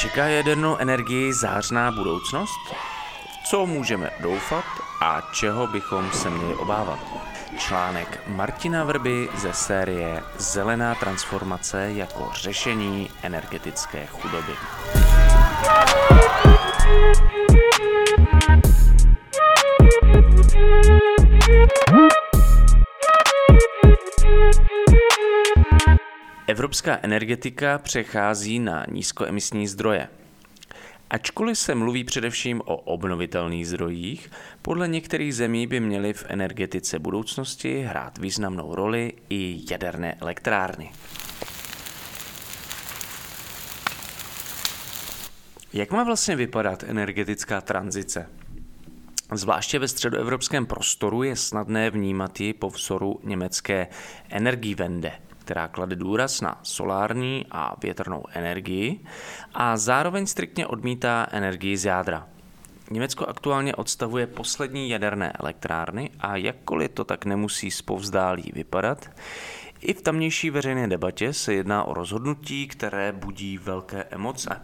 Čeká jadernou energii zářná budoucnost? Co můžeme doufat a čeho bychom se měli obávat? Článek Martina Vrby ze série Zelená transformace jako řešení energetické chudoby. Evropská energetika přechází na nízkoemisní zdroje. Ačkoliv se mluví především o obnovitelných zdrojích, podle některých zemí by měly v energetice budoucnosti hrát významnou roli i jaderné elektrárny. Jak má vlastně vypadat energetická tranzice? Zvláště ve středoevropském prostoru je snadné vnímat ji po vzoru německé Energiewende – která klade důraz na solární a větrnou energii a zároveň striktně odmítá energii z jádra. Německo aktuálně odstavuje poslední jaderné elektrárny a jakkoliv to tak nemusí zpovzdálí vypadat, i v tamnější veřejné debatě se jedná o rozhodnutí, které budí velké emoce.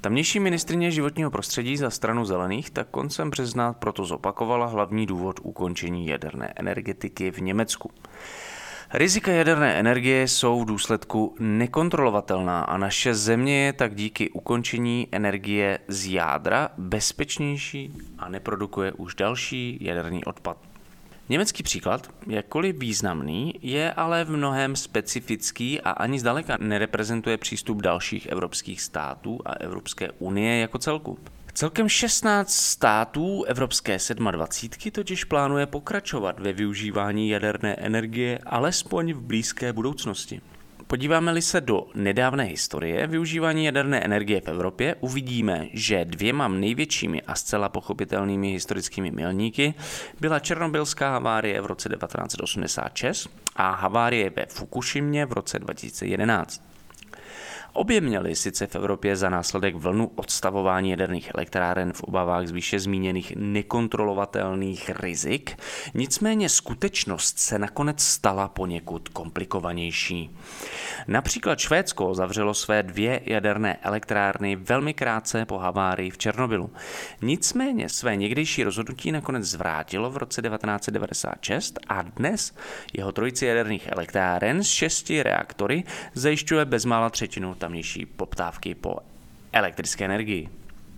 Tamnější ministrině životního prostředí za stranu zelených tak koncem března proto zopakovala hlavní důvod ukončení jaderné energetiky v Německu. Rizika jaderné energie jsou v důsledku nekontrolovatelná a naše země je tak díky ukončení energie z jádra bezpečnější a neprodukuje už další jaderný odpad. Německý příklad, jakkoliv významný, je ale v mnohem specifický a ani zdaleka nereprezentuje přístup dalších evropských států a Evropské unie jako celku. Celkem 16 států Evropské 27 totiž plánuje pokračovat ve využívání jaderné energie alespoň v blízké budoucnosti. Podíváme-li se do nedávné historie využívání jaderné energie v Evropě, uvidíme, že dvěma největšími a zcela pochopitelnými historickými milníky byla černobylská havárie v roce 1986 a havárie ve Fukushimě v roce 2011. Obě měly sice v Evropě za následek vlnu odstavování jaderných elektráren v obavách z výše zmíněných nekontrolovatelných rizik, nicméně skutečnost se nakonec stala poněkud komplikovanější. Například Švédsko zavřelo své dvě jaderné elektrárny velmi krátce po havárii v Černobylu. Nicméně své někdejší rozhodnutí nakonec zvrátilo v roce 1996 a dnes jeho trojici jaderných elektráren s šesti reaktory zajišťuje bezmála třetinu tamnější poptávky po elektrické energii.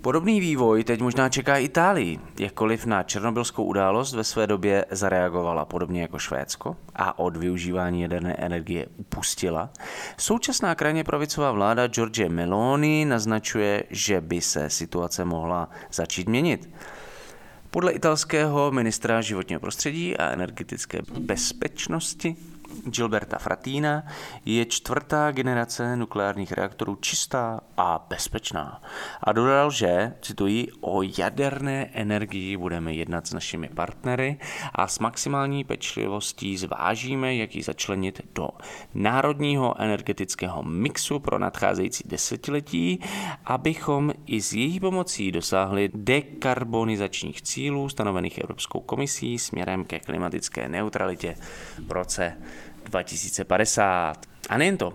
Podobný vývoj teď možná čeká Itálii, jakkoliv na černobylskou událost ve své době zareagovala podobně jako Švédsko a od využívání jaderné energie upustila. Současná krajně pravicová vláda George Meloni naznačuje, že by se situace mohla začít měnit. Podle italského ministra životního prostředí a energetické bezpečnosti Gilberta Fratina je čtvrtá generace nukleárních reaktorů čistá a bezpečná. A dodal, že, cituji, o jaderné energii budeme jednat s našimi partnery a s maximální pečlivostí zvážíme, jak ji začlenit do národního energetického mixu pro nadcházející desetiletí, abychom i s její pomocí dosáhli dekarbonizačních cílů stanovených Evropskou komisí směrem ke klimatické neutralitě v roce 2050. A nejen to,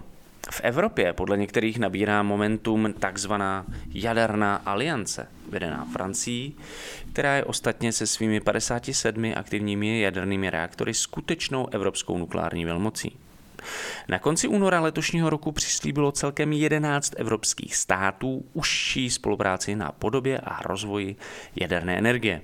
v Evropě podle některých nabírá momentum takzvaná jaderná aliance, vedená Francií, která je ostatně se svými 57 aktivními jadernými reaktory skutečnou evropskou nukleární velmocí. Na konci února letošního roku přislíbilo celkem 11 evropských států užší spolupráci na podobě a rozvoji jaderné energie.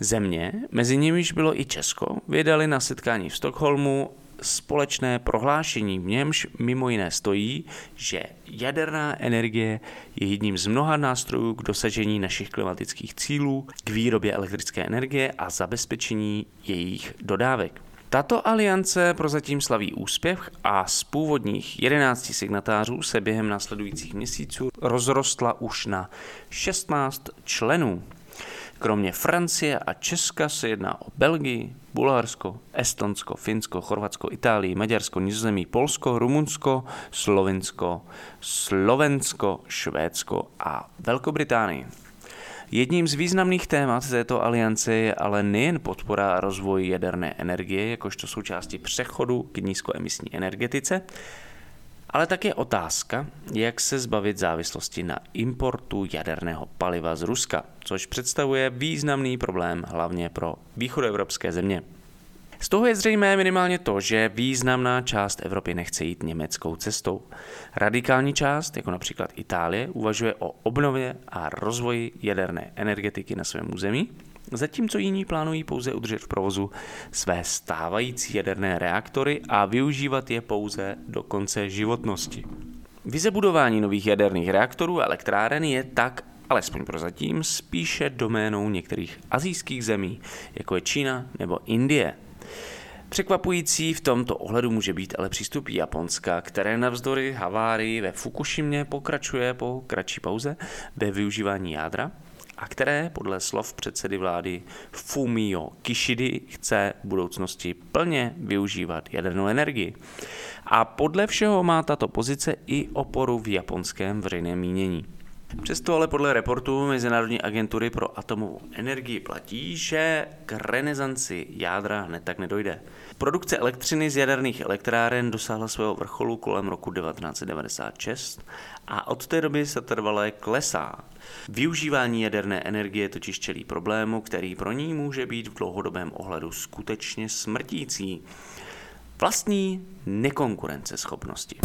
Země, mezi nimiž bylo i Česko, vydali na setkání v Stockholmu společné prohlášení, v němž mimo jiné stojí, že jaderná energie je jedním z mnoha nástrojů k dosažení našich klimatických cílů, k výrobě elektrické energie a zabezpečení jejich dodávek. Tato aliance prozatím slaví úspěch a z původních 11 signatářů se během následujících měsíců rozrostla už na 16 členů. Kromě Francie a Česka se jedná o Belgii, Bulharsko, Estonsko, Finsko, Chorvatsko, Itálii, Maďarsko, Nizozemí, Polsko, Rumunsko, Slovinsko, Slovensko, Švédsko a Velkobritánii. Jedním z významných témat této aliance je ale nejen podpora a rozvoj jaderné energie, jakožto součástí přechodu k nízkoemisní energetice, ale také otázka, jak se zbavit závislosti na importu jaderného paliva z Ruska, což představuje významný problém hlavně pro východoevropské země. Z toho je zřejmé minimálně to, že významná část Evropy nechce jít německou cestou. Radikální část, jako například Itálie, uvažuje o obnově a rozvoji jaderné energetiky na svém území, zatímco jiní plánují pouze udržet v provozu své stávající jaderné reaktory a využívat je pouze do konce životnosti. Vize budování nových jaderných reaktorů a elektráren je tak alespoň prozatím, spíše doménou některých azijských zemí, jako je Čína nebo Indie. Překvapující v tomto ohledu může být ale přístup Japonska, které navzdory havárii ve Fukushimě pokračuje po kratší pauze ve využívání jádra a které podle slov předsedy vlády Fumio Kishidi chce v budoucnosti plně využívat jadernou energii. A podle všeho má tato pozice i oporu v japonském veřejném mínění. Přesto ale podle reportu Mezinárodní agentury pro atomovou energii platí, že k renesanci jádra hned tak nedojde. Produkce elektřiny z jaderných elektráren dosáhla svého vrcholu kolem roku 1996 a od té doby se trvalé klesá. Využívání jaderné energie totiž čelí problému, který pro ní může být v dlouhodobém ohledu skutečně smrtící. Vlastní nekonkurenceschopnosti.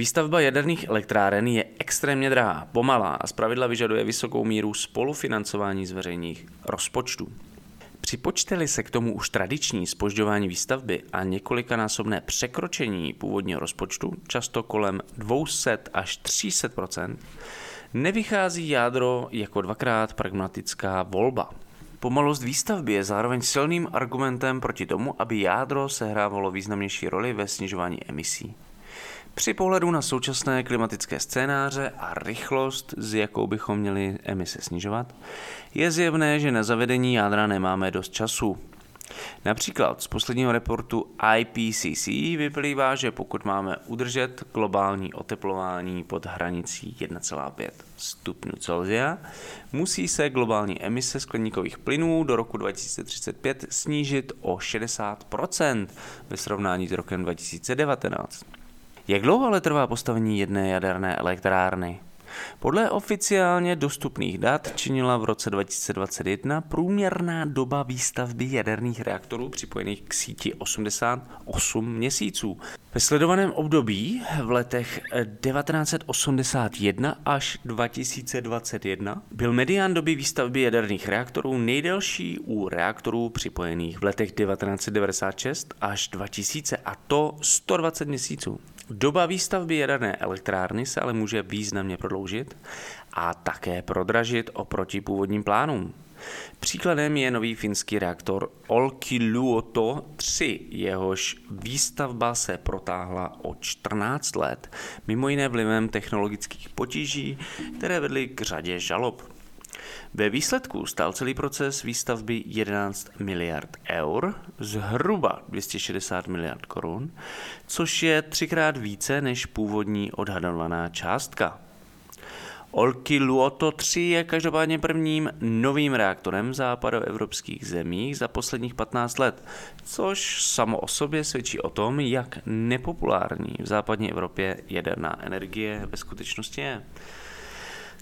Výstavba jaderných elektráren je extrémně drahá, pomalá a zpravidla vyžaduje vysokou míru spolufinancování z veřejných rozpočtů. Připočteli se k tomu už tradiční spožďování výstavby a několikanásobné překročení původního rozpočtu, často kolem 200 až 300% nevychází jádro jako dvakrát pragmatická volba. Pomalost výstavby je zároveň silným argumentem proti tomu, aby jádro sehrávalo významnější roli ve snižování emisí. Při pohledu na současné klimatické scénáře a rychlost, s jakou bychom měli emise snižovat, je zjevné, že na zavedení jádra nemáme dost času. Například z posledního reportu IPCC vyplývá, že pokud máme udržet globální oteplování pod hranicí 1,5 stupňů Celsia, musí se globální emise skleníkových plynů do roku 2035 snížit o 60% ve srovnání s rokem 2019. Jak dlouho ale trvá postavení jedné jaderné elektrárny? Podle oficiálně dostupných dat činila v roce 2021 průměrná doba výstavby jaderných reaktorů připojených k síti 88 měsíců. Ve sledovaném období v letech 1981 až 2021 byl medián doby výstavby jaderných reaktorů nejdelší u reaktorů připojených v letech 1996 až 2000 a to 120 měsíců. Doba výstavby jaderné elektrárny se ale může významně prodloužit a také prodražit oproti původním plánům. Příkladem je nový finský reaktor Olkiluoto 3, jehož výstavba se protáhla o 14 let, mimo jiné vlivem technologických potíží, které vedly k řadě žalob. Ve výsledku stál celý proces výstavby 11 miliard eur, zhruba 260 miliard korun, což je třikrát více než původní odhadovaná částka. Olkiluoto 3 je každopádně prvním novým reaktorem západoevropských zemí za posledních 15 let, což samo o sobě svědčí o tom, jak nepopulární v západní Evropě jaderná energie ve skutečnosti je.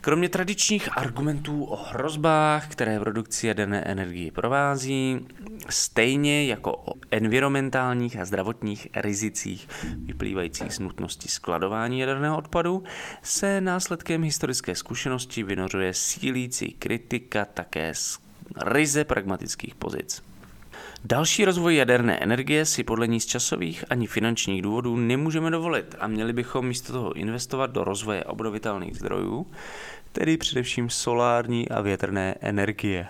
Kromě tradičních argumentů o hrozbách, které produkci jaderné energie provází, stejně jako o environmentálních a zdravotních rizicích vyplývajících z nutnosti skladování jaderného odpadu, se následkem historické zkušenosti vynořuje sílící kritika také z ryze pragmatických pozic. Další rozvoj jaderné energie si podle ní z časových ani finančních důvodů nemůžeme dovolit a měli bychom místo toho investovat do rozvoje obnovitelných zdrojů, tedy především solární a větrné energie.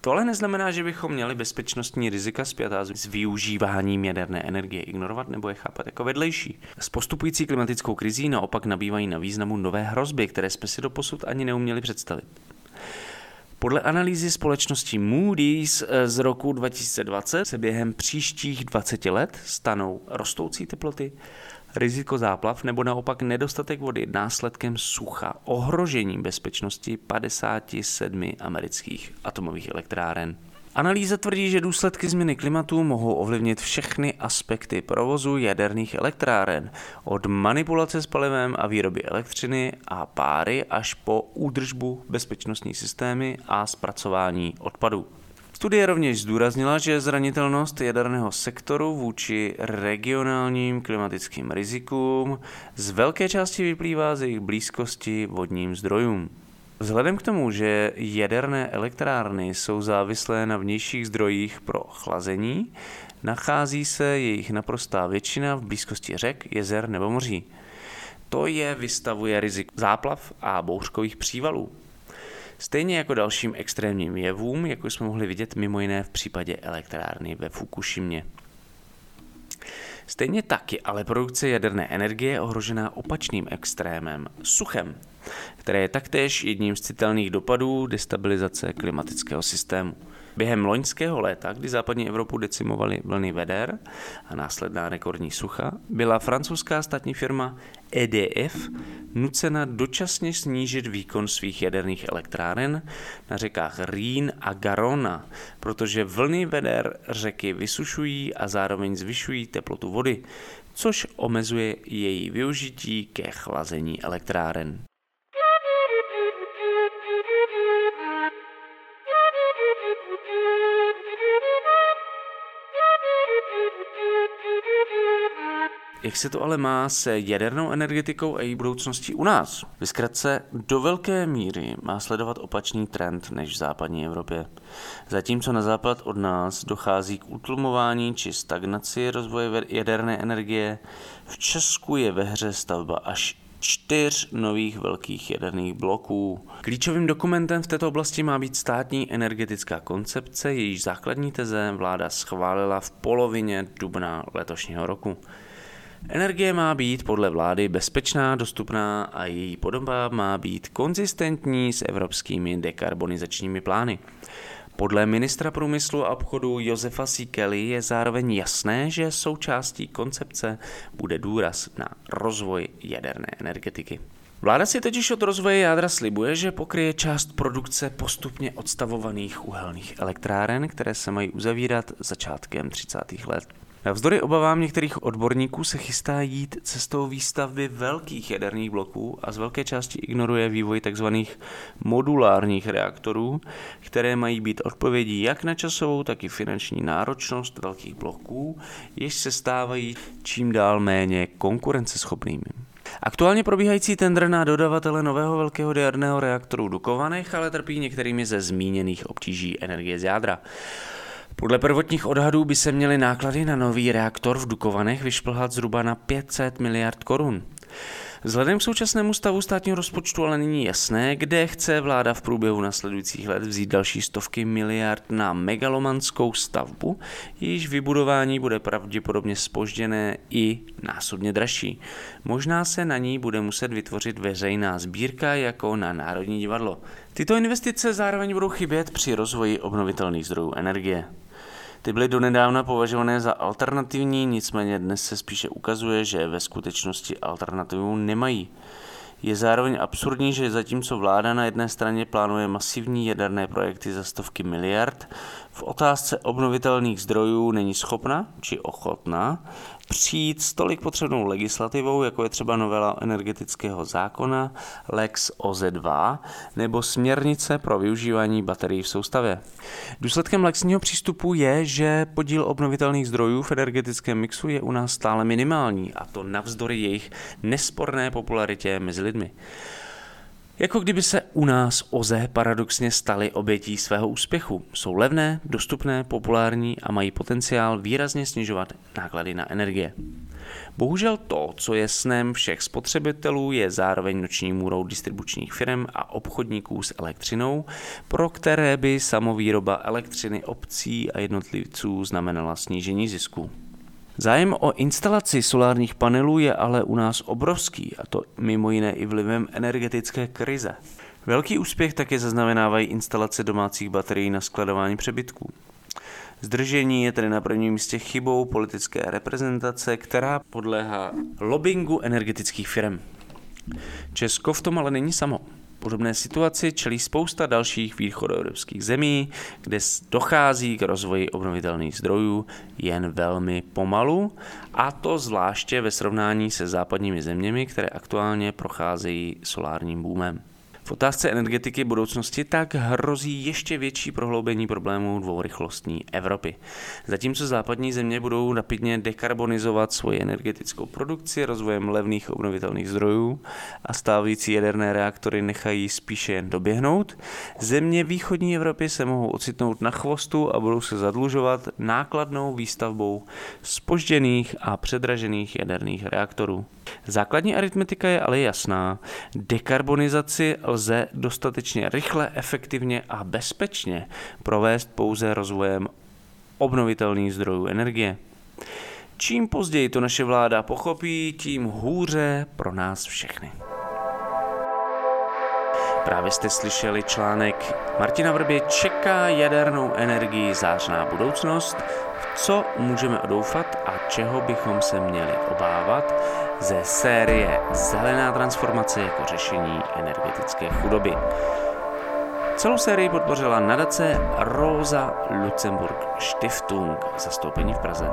To ale neznamená, že bychom měli bezpečnostní rizika zpětá s využíváním jaderné energie ignorovat nebo je chápat jako vedlejší. S postupující klimatickou krizí naopak nabývají na významu nové hrozby, které jsme si doposud ani neuměli představit. Podle analýzy společnosti Moody's eh, z roku 2020 se během příštích 20 let stanou rostoucí teploty, riziko záplav nebo naopak nedostatek vody následkem sucha, ohrožení bezpečnosti 57 amerických atomových elektráren. Analýza tvrdí, že důsledky změny klimatu mohou ovlivnit všechny aspekty provozu jaderných elektráren, od manipulace s palivem a výroby elektřiny a páry až po údržbu bezpečnostní systémy a zpracování odpadů. Studie rovněž zdůraznila, že zranitelnost jaderného sektoru vůči regionálním klimatickým rizikům z velké části vyplývá z jejich blízkosti vodním zdrojům. Vzhledem k tomu, že jaderné elektrárny jsou závislé na vnějších zdrojích pro chlazení, nachází se jejich naprostá většina v blízkosti řek, jezer nebo moří. To je vystavuje rizik záplav a bouřkových přívalů. Stejně jako dalším extrémním jevům, jako jsme mohli vidět mimo jiné v případě elektrárny ve Fukushimě. Stejně tak je ale produkce jaderné energie ohrožená opačným extrémem, suchem, které je taktéž jedním z citelných dopadů destabilizace klimatického systému. Během loňského léta, kdy západní Evropu decimovaly vlny veder a následná rekordní sucha, byla francouzská státní firma EDF nucena dočasně snížit výkon svých jaderných elektráren na řekách Rýn a Garona, protože vlny veder řeky vysušují a zároveň zvyšují teplotu vody, což omezuje její využití ke chlazení elektráren. Jak se to ale má se jadernou energetikou a její budoucností u nás? Vyzkratce, do velké míry má sledovat opačný trend než v západní Evropě. Zatímco na západ od nás dochází k utlumování či stagnaci rozvoje jaderné energie, v Česku je ve hře stavba až čtyř nových velkých jaderných bloků. Klíčovým dokumentem v této oblasti má být státní energetická koncepce, jejíž základní teze vláda schválila v polovině dubna letošního roku. Energie má být podle vlády bezpečná, dostupná a její podoba má být konzistentní s evropskými dekarbonizačními plány. Podle ministra průmyslu a obchodu Josefa Sikely je zároveň jasné, že součástí koncepce bude důraz na rozvoj jaderné energetiky. Vláda si totiž od rozvoje jádra slibuje, že pokryje část produkce postupně odstavovaných uhelných elektráren, které se mají uzavírat začátkem 30. let. Navzdory obavám některých odborníků se chystá jít cestou výstavby velkých jaderných bloků a z velké části ignoruje vývoj tzv. modulárních reaktorů, které mají být odpovědí jak na časovou, tak i finanční náročnost velkých bloků, jež se stávají čím dál méně konkurenceschopnými. Aktuálně probíhající tender na dodavatele nového velkého jaderného reaktoru Dukovanech ale trpí některými ze zmíněných obtíží energie z jádra. Podle prvotních odhadů by se měly náklady na nový reaktor v Dukovanech vyšplhat zhruba na 500 miliard korun. Vzhledem k současnému stavu státního rozpočtu ale není jasné, kde chce vláda v průběhu nasledujících let vzít další stovky miliard na megalomanskou stavbu, jejíž vybudování bude pravděpodobně spožděné i násobně dražší. Možná se na ní bude muset vytvořit veřejná sbírka jako na Národní divadlo. Tyto investice zároveň budou chybět při rozvoji obnovitelných zdrojů energie. Ty byly donedávna považované za alternativní, nicméně dnes se spíše ukazuje, že ve skutečnosti alternativu nemají. Je zároveň absurdní, že zatímco vláda na jedné straně plánuje masivní jaderné projekty za stovky miliard, v otázce obnovitelných zdrojů není schopna či ochotná přijít s tolik potřebnou legislativou, jako je třeba novela energetického zákona Lex OZ2 nebo směrnice pro využívání baterií v soustavě. Důsledkem lexního přístupu je, že podíl obnovitelných zdrojů v energetickém mixu je u nás stále minimální, a to navzdory jejich nesporné popularitě mezi lidmi. Jako kdyby se u nás OZE paradoxně staly obětí svého úspěchu. Jsou levné, dostupné, populární a mají potenciál výrazně snižovat náklady na energie. Bohužel to, co je snem všech spotřebitelů, je zároveň noční můrou distribučních firm a obchodníků s elektřinou, pro které by samovýroba elektřiny obcí a jednotlivců znamenala snížení zisku. Zájem o instalaci solárních panelů je ale u nás obrovský, a to mimo jiné i vlivem energetické krize. Velký úspěch také zaznamenávají instalace domácích baterií na skladování přebytků. Zdržení je tedy na prvním místě chybou politické reprezentace, která podléhá lobbingu energetických firm. Česko v tom ale není samo. Podobné situaci čelí spousta dalších východoevropských zemí, kde dochází k rozvoji obnovitelných zdrojů jen velmi pomalu, a to zvláště ve srovnání se západními zeměmi, které aktuálně procházejí solárním boomem. V otázce energetiky budoucnosti tak hrozí ještě větší prohloubení problémů dvourychlostní Evropy. Zatímco západní země budou rapidně dekarbonizovat svoji energetickou produkci rozvojem levných obnovitelných zdrojů a stávající jaderné reaktory nechají spíše jen doběhnout, země východní Evropy se mohou ocitnout na chvostu a budou se zadlužovat nákladnou výstavbou spožděných a předražených jaderných reaktorů. Základní aritmetika je ale jasná. Dekarbonizaci lze dostatečně rychle, efektivně a bezpečně provést pouze rozvojem obnovitelných zdrojů energie. Čím později to naše vláda pochopí, tím hůře pro nás všechny. Právě jste slyšeli článek Martina Vrbě čeká jadernou energii zářná budoucnost, co můžeme doufat a čeho bychom se měli obávat ze série Zelená transformace jako řešení energetické chudoby. Celou sérii podpořila nadace Rosa Luxemburg Stiftung, zastoupení v Praze.